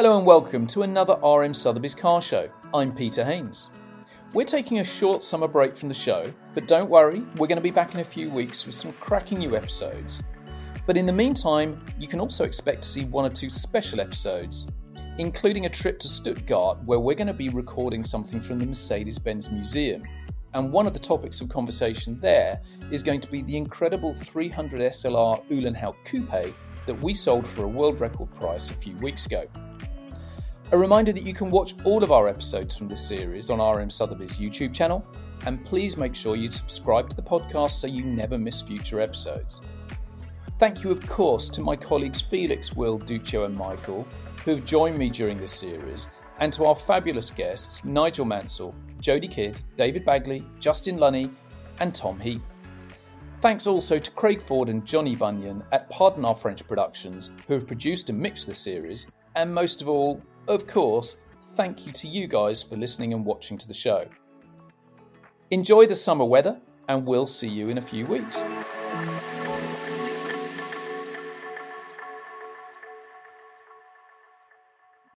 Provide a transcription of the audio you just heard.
Hello and welcome to another RM Sotheby's car show. I'm Peter Haynes. We're taking a short summer break from the show, but don't worry, we're going to be back in a few weeks with some cracking new episodes. But in the meantime, you can also expect to see one or two special episodes, including a trip to Stuttgart where we're going to be recording something from the Mercedes Benz Museum. And one of the topics of conversation there is going to be the incredible 300 SLR Uhlenhaut Coupe that we sold for a world record price a few weeks ago. A reminder that you can watch all of our episodes from this series on RM Sotheby's YouTube channel, and please make sure you subscribe to the podcast so you never miss future episodes. Thank you, of course, to my colleagues Felix, Will, Duccio, and Michael, who have joined me during this series, and to our fabulous guests Nigel Mansell, Jodie Kidd, David Bagley, Justin Lunny, and Tom Heap. Thanks also to Craig Ford and Johnny Bunyan at Pardon Our French Productions, who have produced and mixed the series, and most of all, of course, thank you to you guys for listening and watching to the show. Enjoy the summer weather, and we'll see you in a few weeks.